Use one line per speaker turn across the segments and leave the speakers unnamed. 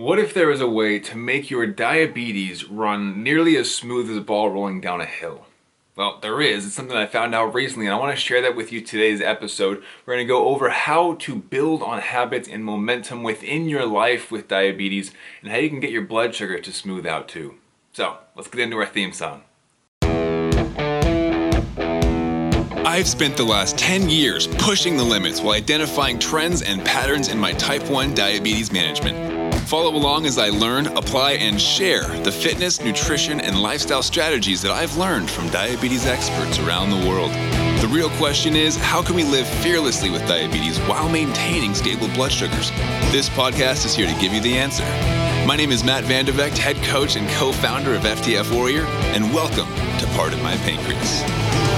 What if there was a way to make your diabetes run nearly as smooth as a ball rolling down a hill? Well, there is. It's something I found out recently, and I want to share that with you today's episode. We're going to go over how to build on habits and momentum within your life with diabetes and how you can get your blood sugar to smooth out too. So, let's get into our theme song. I've spent the last 10 years pushing the limits while identifying trends and patterns in my type 1 diabetes management. Follow along as I learn, apply, and share the fitness, nutrition, and lifestyle strategies that I've learned from diabetes experts around the world. The real question is how can we live fearlessly with diabetes while maintaining stable blood sugars? This podcast is here to give you the answer. My name is Matt Vande Vegte, head coach and co founder of FTF Warrior, and welcome to Part of My Pancreas.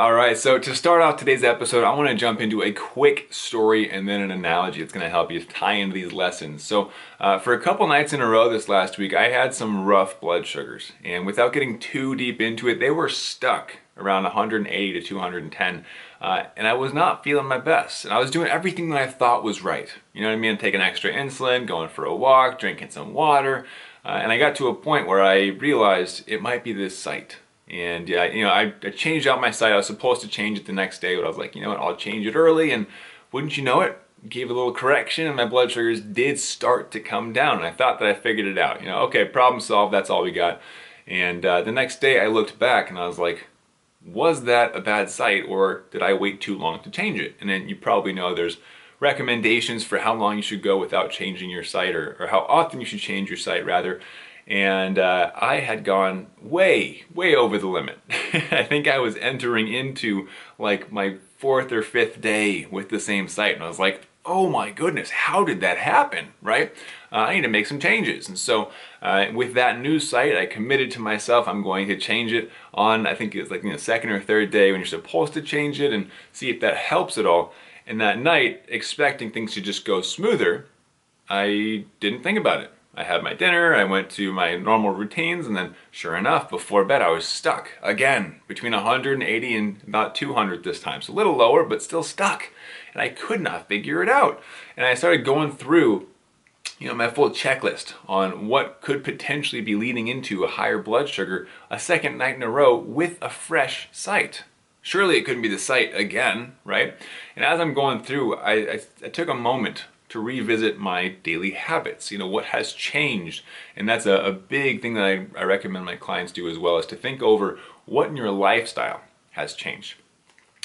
All right, so to start off today's episode, I want to jump into a quick story and then an analogy that's going to help you tie into these lessons. So, uh, for a couple nights in a row this last week, I had some rough blood sugars, and without getting too deep into it, they were stuck around 180 to 210, uh, and I was not feeling my best. And I was doing everything that I thought was right. You know what I mean? Taking extra insulin, going for a walk, drinking some water, uh, and I got to a point where I realized it might be this site and yeah, you know, I, I, changed out my site. I was supposed to change it the next day, but I was like, you know what, I'll change it early. And wouldn't you know it, gave a little correction and my blood sugars did start to come down. And I thought that I figured it out. You know, okay, problem solved, that's all we got. And uh, the next day I looked back and I was like, was that a bad site or did I wait too long to change it? And then you probably know there's recommendations for how long you should go without changing your site or, or how often you should change your site rather and uh, I had gone way, way over the limit. I think I was entering into like my fourth or fifth day with the same site, and I was like, oh my goodness, how did that happen, right? Uh, I need to make some changes. And so uh, with that new site, I committed to myself, I'm going to change it on, I think it's like the you know, second or third day when you're supposed to change it and see if that helps at all. And that night, expecting things to just go smoother, I didn't think about it. I had my dinner, I went to my normal routines, and then sure enough, before bed, I was stuck again between 180 and about 200 this time. So a little lower, but still stuck. And I could not figure it out. And I started going through you know, my full checklist on what could potentially be leading into a higher blood sugar a second night in a row with a fresh site. Surely it couldn't be the site again, right? And as I'm going through, I, I, I took a moment to revisit my daily habits. You know, what has changed? And that's a, a big thing that I, I recommend my clients do as well is to think over what in your lifestyle has changed.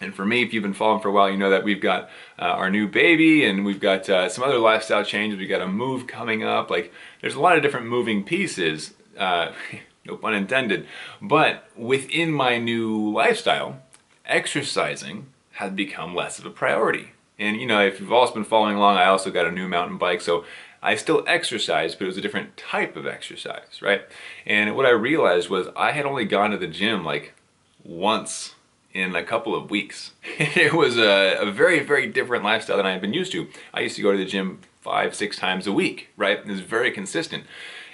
And for me, if you've been following for a while, you know that we've got uh, our new baby and we've got uh, some other lifestyle changes. We've got a move coming up. Like, there's a lot of different moving pieces, uh, no pun intended. But within my new lifestyle, exercising has become less of a priority. And you know, if you've also been following along, I also got a new mountain bike, so I still exercise, but it was a different type of exercise, right? And what I realized was I had only gone to the gym like once in a couple of weeks. it was a, a, very, very different lifestyle than I had been used to. I used to go to the gym five, six times a week, right? It was very consistent.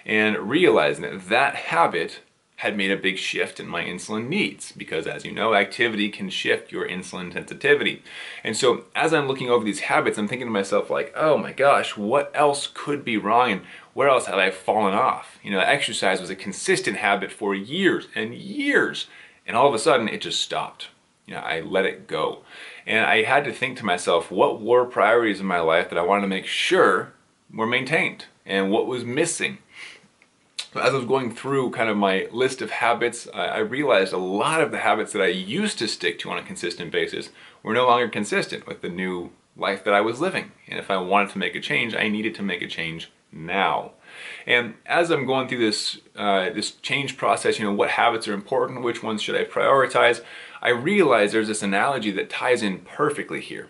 And realizing that that habit had made a big shift in my insulin needs because as you know activity can shift your insulin sensitivity. And so as i'm looking over these habits i'm thinking to myself like oh my gosh what else could be wrong and where else have i fallen off? You know exercise was a consistent habit for years and years and all of a sudden it just stopped. You know i let it go. And i had to think to myself what were priorities in my life that i wanted to make sure were maintained and what was missing as I was going through kind of my list of habits, I realized a lot of the habits that I used to stick to on a consistent basis were no longer consistent with the new life that I was living. And if I wanted to make a change, I needed to make a change now. And as I'm going through this uh, this change process, you know, what habits are important, which ones should I prioritize? I realize there's this analogy that ties in perfectly here.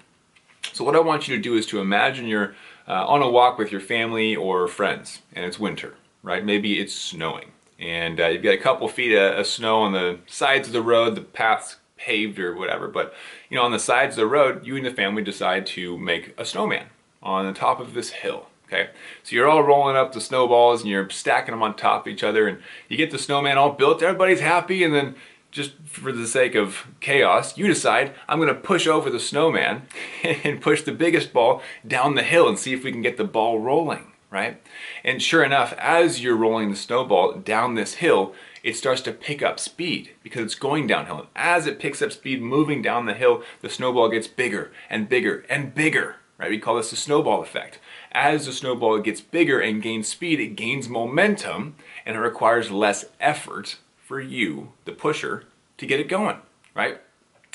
So what I want you to do is to imagine you're uh, on a walk with your family or friends, and it's winter right? Maybe it's snowing and uh, you've got a couple feet of, of, snow on the sides of the road, the path's paved or whatever, but you know, on the sides of the road, you and the family decide to make a snowman on the top of this hill. Okay, so you're all rolling up the snowballs and you're stacking them on top of each other, and you get the snowman all built. Everybody's happy, and then just for the sake of chaos, you decide I'm to push over the snowman and push the biggest ball down the hill and see if we can get the ball rolling right? And sure enough, as you're rolling the snowball down this hill, it starts to pick up speed because it's going downhill. As it picks up speed moving down the hill, the snowball gets bigger and bigger and bigger, right? We call this the snowball effect. As the snowball gets bigger and gains speed, it gains momentum and it requires less effort for you, the pusher, to get it going, right?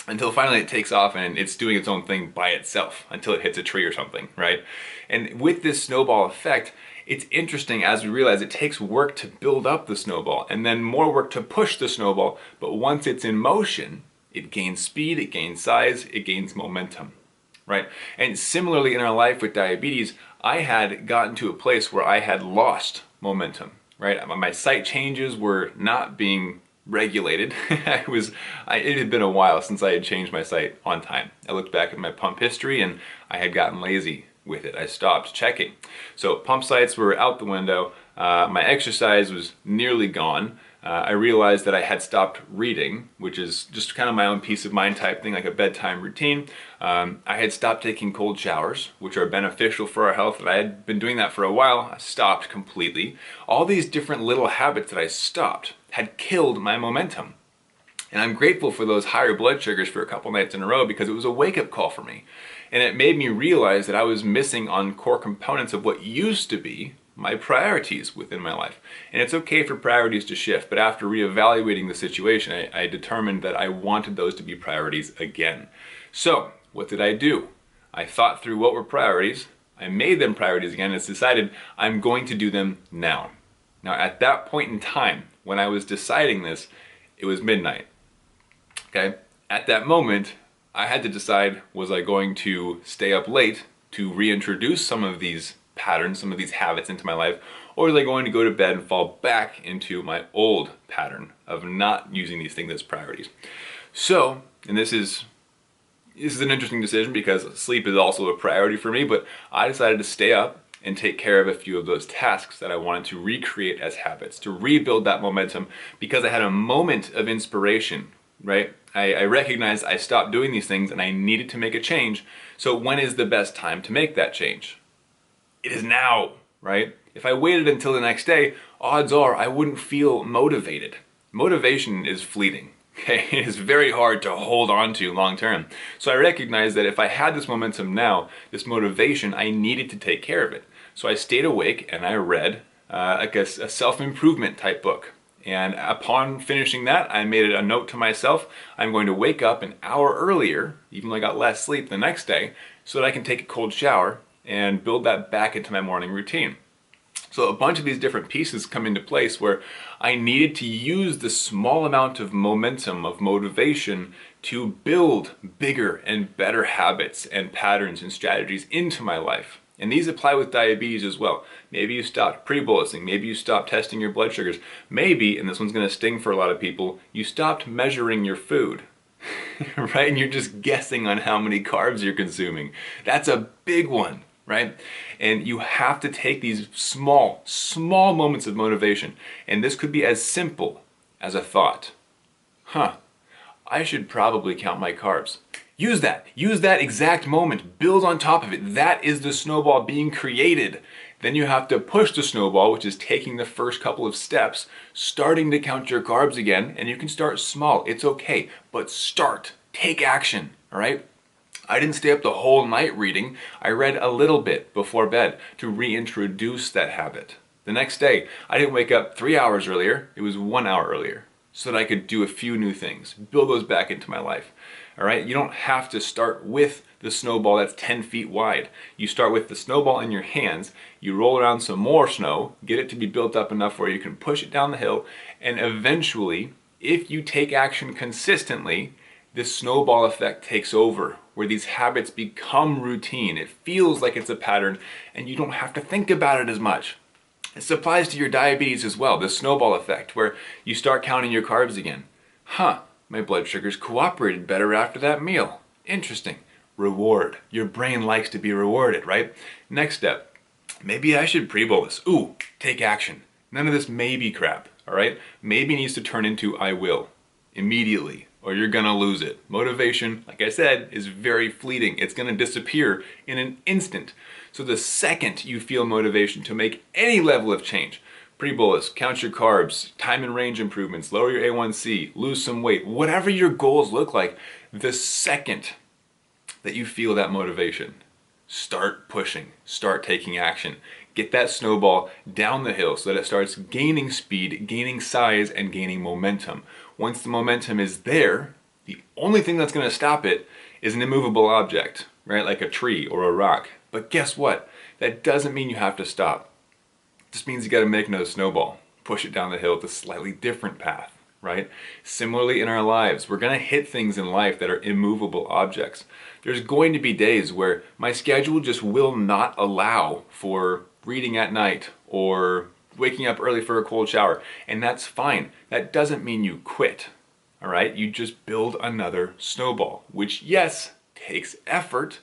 Until finally it takes off and it's doing its own thing by itself until it hits a tree or something, right? And with this snowball effect, it's interesting as we realize it takes work to build up the snowball and then more work to push the snowball. But once it's in motion, it gains speed, it gains size, it gains momentum, right? And similarly in our life with diabetes, I had gotten to a place where I had lost momentum, right? My site changes were not being regulated. I was, I, it had been a while since I had changed my site on time. I looked back at my pump history and I had gotten lazy with it. I stopped checking. So pump sites were out the window. Uh, my exercise was nearly gone. Uh, I realized that I had stopped reading, which is just kind of my own peace of mind type thing, like a bedtime routine. Um, I had stopped taking cold showers, which are beneficial for our health, and I had been doing that for a while. I stopped completely. All these different little habits that I stopped had killed my momentum. And I'm grateful for those higher blood sugars for a couple nights in a row because it was a wake up call for me. And it made me realize that I was missing on core components of what used to be my priorities within my life. And it's okay for priorities to shift, but after reevaluating the situation, I, I, determined that I wanted those to be priorities again. So, what did I do? I thought through what were priorities, I made them priorities again, and decided I'm going to do them now. Now, at that point in time, when I was deciding this, it was midnight. Okay? At that moment, I had to decide was I going to stay up late to reintroduce some of these patterns, some of these habits into my life, or was I going to go to bed and fall back into my old pattern of not using these things as priorities? So, and this is this is an interesting decision because sleep is also a priority for me, but I decided to stay up and take care of a few of those tasks that I wanted to recreate as habits, to rebuild that momentum because I had a moment of inspiration, right? I, I recognized I stopped doing these things and I needed to make a change. So when is the best time to make that change? It is now, right? If I waited until the next day, odds are I wouldn't feel motivated. Motivation is fleeting. Okay, it is very hard to hold on to long term. So I recognized that if I had this momentum now, this motivation, I needed to take care of it. So I stayed awake and I read uh, like a, a self improvement type book. And upon finishing that, I made a note to myself I'm going to wake up an hour earlier, even though I got less sleep the next day, so that I can take a cold shower and build that back into my morning routine. So a bunch of these different pieces come into place where I needed to use the small amount of momentum, of motivation to build bigger and better habits and patterns and strategies into my life. And these apply with diabetes as well. Maybe you stopped pre-bolusing, maybe you stopped testing your blood sugars. Maybe, and this one's gonna sting for a lot of people, you stopped measuring your food. right? And you're just guessing on how many carbs you're consuming. That's a big one, right? And you have to take these small, small moments of motivation. And this could be as simple as a thought. Huh, I should probably count my carbs. Use that. Use that exact moment. Build on top of it. That is the snowball being created. Then you have to push the snowball, which is taking the first couple of steps, starting to count your carbs again, and you can start small. It's okay, but start. Take action, all right? I didn't stay up the whole night reading. I read a little bit before bed to reintroduce that habit. The next day, I didn't wake up three hours earlier, it was one hour earlier, so that I could do a few new things, build those back into my life. All right, you don't have to start with the snowball that's 10 feet wide. You start with the snowball in your hands, you roll around some more snow, get it to be built up enough where you can push it down the hill, and eventually, if you take action consistently, this snowball effect takes over where these habits become routine. It feels like it's a pattern and you don't have to think about it as much. This applies to your diabetes as well, the snowball effect, where you start counting your carbs again. Huh, my blood sugars cooperated better after that meal. Interesting. Reward. Your brain likes to be rewarded, right? Next step. Maybe I should pre-bolus. Ooh, take action. None of this maybe crap, all right? Maybe needs to turn into I will immediately or you're gonna lose it. Motivation, like I said, is very fleeting. It's gonna disappear in an instant. So the second you feel motivation to make any level of change, pre-bolus, count your carbs, time and range improvements, lower your A1C, lose some weight, whatever your goals look like, the second that you feel that motivation, start pushing, start taking action. Get that snowball down the hill so that it starts gaining speed, gaining size, and gaining momentum. Once the momentum is there, the only thing that's to stop it is an immovable object, right? Like a tree or a rock. But guess what? That doesn't mean you have to stop. It just means you got to make another snowball, push it down the hill to a slightly different path right? Similarly in our lives, we're to hit things in life that are immovable objects. There's going to be days where my schedule just will not allow for reading at night or waking up early for a cold shower, and that's fine. That doesn't mean you quit. All right? You just build another snowball, which yes, takes effort,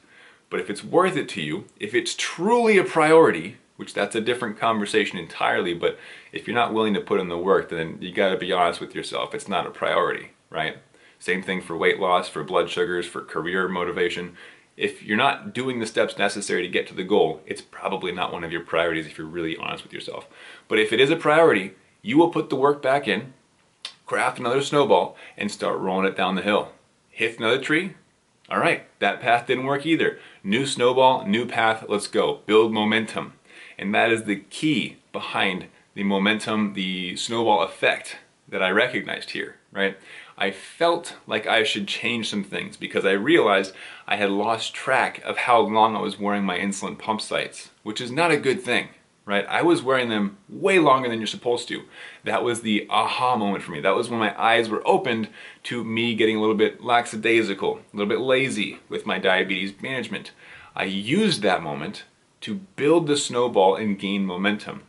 but if it's worth it to you, if it's truly a priority, which that's a different conversation entirely. But if you're not willing to put in the work, then you got to be honest with yourself. It's not a priority, right? Same thing for weight loss, for blood sugars, for career motivation. If you're not doing the steps necessary to get to the goal, it's probably not one of your priorities if you're really honest with yourself. But if it is a priority, you will put the work back in, craft another snowball, and start rolling it down the hill. Hit another tree, all right, that path didn't work either. New snowball, new path, let's go. Build momentum. And that is the key behind the momentum, the snowball effect that I recognized here, right? I felt like I should change some things because I realized I had lost track of how long I was wearing my insulin pump sites, which is not a good thing, right? I was wearing them way longer than you're supposed to. That was the aha moment for me. That was when my eyes were opened to me getting a little bit lackadaisical, a little bit lazy with my diabetes management. I used that moment to build the snowball and gain momentum.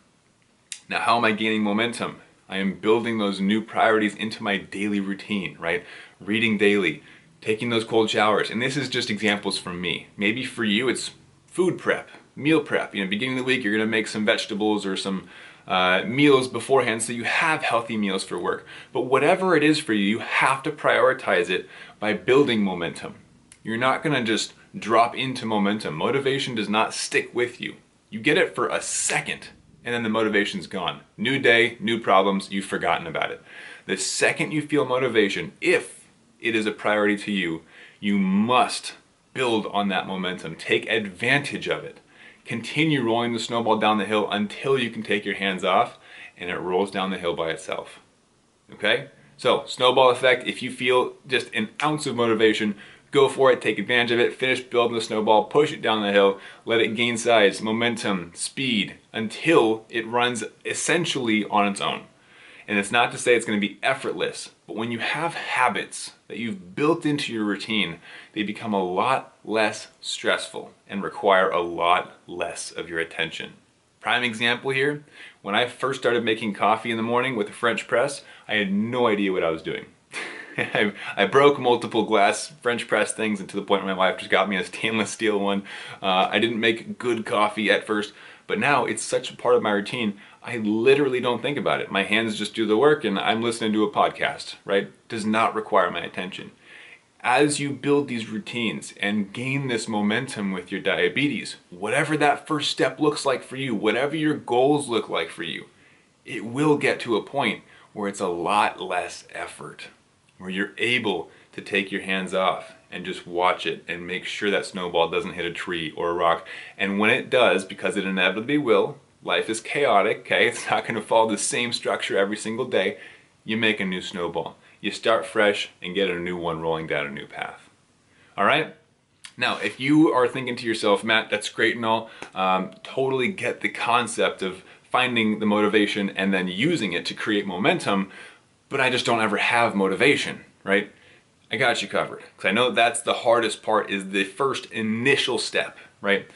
Now, how am I gaining momentum? I am building those new priorities into my daily routine, right? Reading daily, taking those cold showers. And this is just examples from me. Maybe for you, it's food prep, meal prep. You know, beginning of the week, you're gonna make some vegetables or some uh, meals beforehand so you have healthy meals for work. But whatever it is for you, you have to prioritize it by building momentum. You're not gonna just drop into momentum. Motivation does not stick with you. You get it for a second and then the motivation's gone. New day, new problems, you've forgotten about it. The second you feel motivation, if it is a priority to you, you must build on that momentum. Take advantage of it. Continue rolling the snowball down the hill until you can take your hands off and it rolls down the hill by itself. Okay? So, snowball effect, if you feel just an ounce of motivation, go for it, take advantage of it, finish building the snowball, push it down the hill, let it gain size, momentum, speed, until it runs essentially on its own. And it's not to say it's to be effortless, but when you have habits that you've built into your routine, they become a lot less stressful and require a lot less of your attention. Prime example here, when I first started making coffee in the morning with a French press, I had no idea what I was doing. I, broke multiple glass French press things and to the point where my wife just got me a stainless steel one. Uh, I didn't make good coffee at first, but now it's such a part of my routine. I literally don't think about it. My hands just do the work and I'm listening to a podcast, right? Does not require my attention. As you build these routines and gain this momentum with your diabetes, whatever that first step looks like for you, whatever your goals look like for you, it will get to a point where it's a lot less effort where you're able to take your hands off and just watch it and make sure that snowball doesn't hit a tree or a rock. And when it does, because it inevitably will, life is chaotic, okay? It's not to follow the same structure every single day. You make a new snowball. You start fresh and get a new one rolling down a new path. All right? Now, if you are thinking to yourself, Matt, that's great and all, um, totally get the concept of finding the motivation and then using it to create momentum, but I just don't ever have motivation, right? I got you covered. Because I know that's the hardest part is the first initial step, right?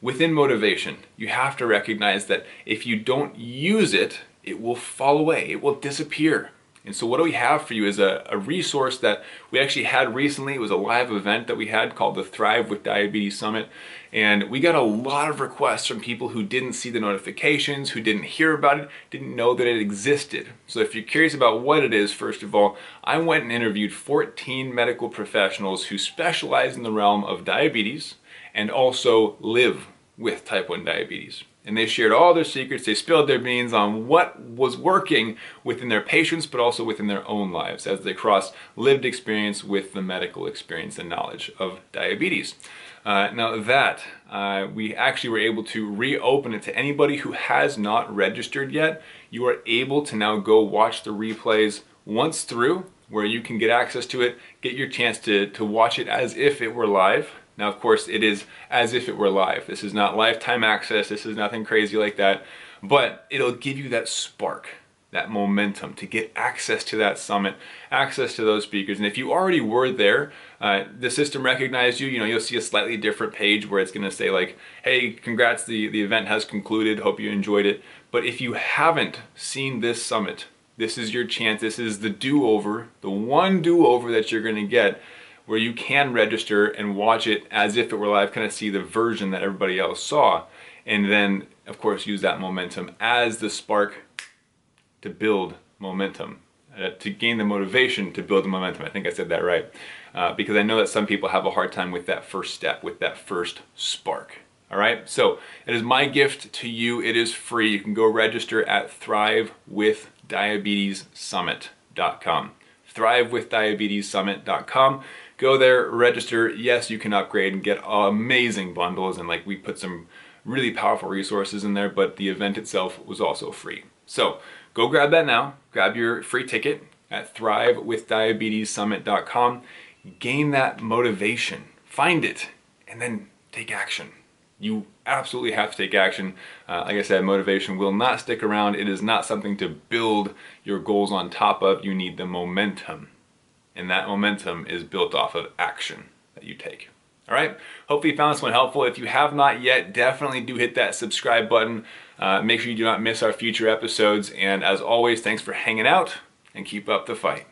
Within motivation, you have to recognize that if you don't use it, it will fall away, it will disappear. And so what do we have for you is a, a, resource that we actually had recently. It was a live event that we had called the Thrive with Diabetes Summit. And we got a lot of requests from people who didn't see the notifications, who didn't hear about it, didn't know that it existed. So if you're curious about what it is, first of all, I went and interviewed 14 medical professionals who specialize in the realm of diabetes and also live with type 1 diabetes. And they shared all their secrets, they spilled their beans on what was working within their patients, but also within their own lives as they crossed lived experience with the medical experience and knowledge of diabetes. Uh, now, that uh, we actually were able to reopen it to anybody who has not registered yet. You are able to now go watch the replays once through where you can get access to it, get your chance to, to watch it as if it were live. Now, of course, it is as if it were live. This is not lifetime access, this is nothing crazy like that, but it'll give you that spark, that momentum to get access to that summit, access to those speakers. And if you already were there, uh, the system recognized you, you know, you'll see a slightly different page where it's gonna say like, hey, congrats, the, the event has concluded, hope you enjoyed it. But if you haven't seen this summit, this is your chance. This is the do-over, the one do-over that you're gonna get where you can register and watch it as if it were live, kind of see the version that everybody else saw. And then, of course, use that momentum as the spark to build momentum, uh, to gain the motivation to build the momentum. I think I said that right. Uh, because I know that some people have a hard time with that first step, with that first spark. All right, so it is my gift to you. It is free. You can go register at thrivewithdiabetessummit.com. Thrivewithdiabetessummit.com. Go there, register. Yes, you can upgrade and get amazing bundles, and like we put some really powerful resources in there, but the event itself was also free. So go grab that now. Grab your free ticket at thrivewithdiabetessummit.com. Gain that motivation, find it, and then take action you absolutely have to take action. Uh, like I said, motivation will not stick around. It is not something to build your goals on top of. You need the momentum. And that momentum is built off of action that you take. All right. Hopefully, you found this one helpful. If you have not yet, definitely do hit that subscribe button. Uh, make sure you do not miss our future episodes. And as always, thanks for hanging out and keep up the fight.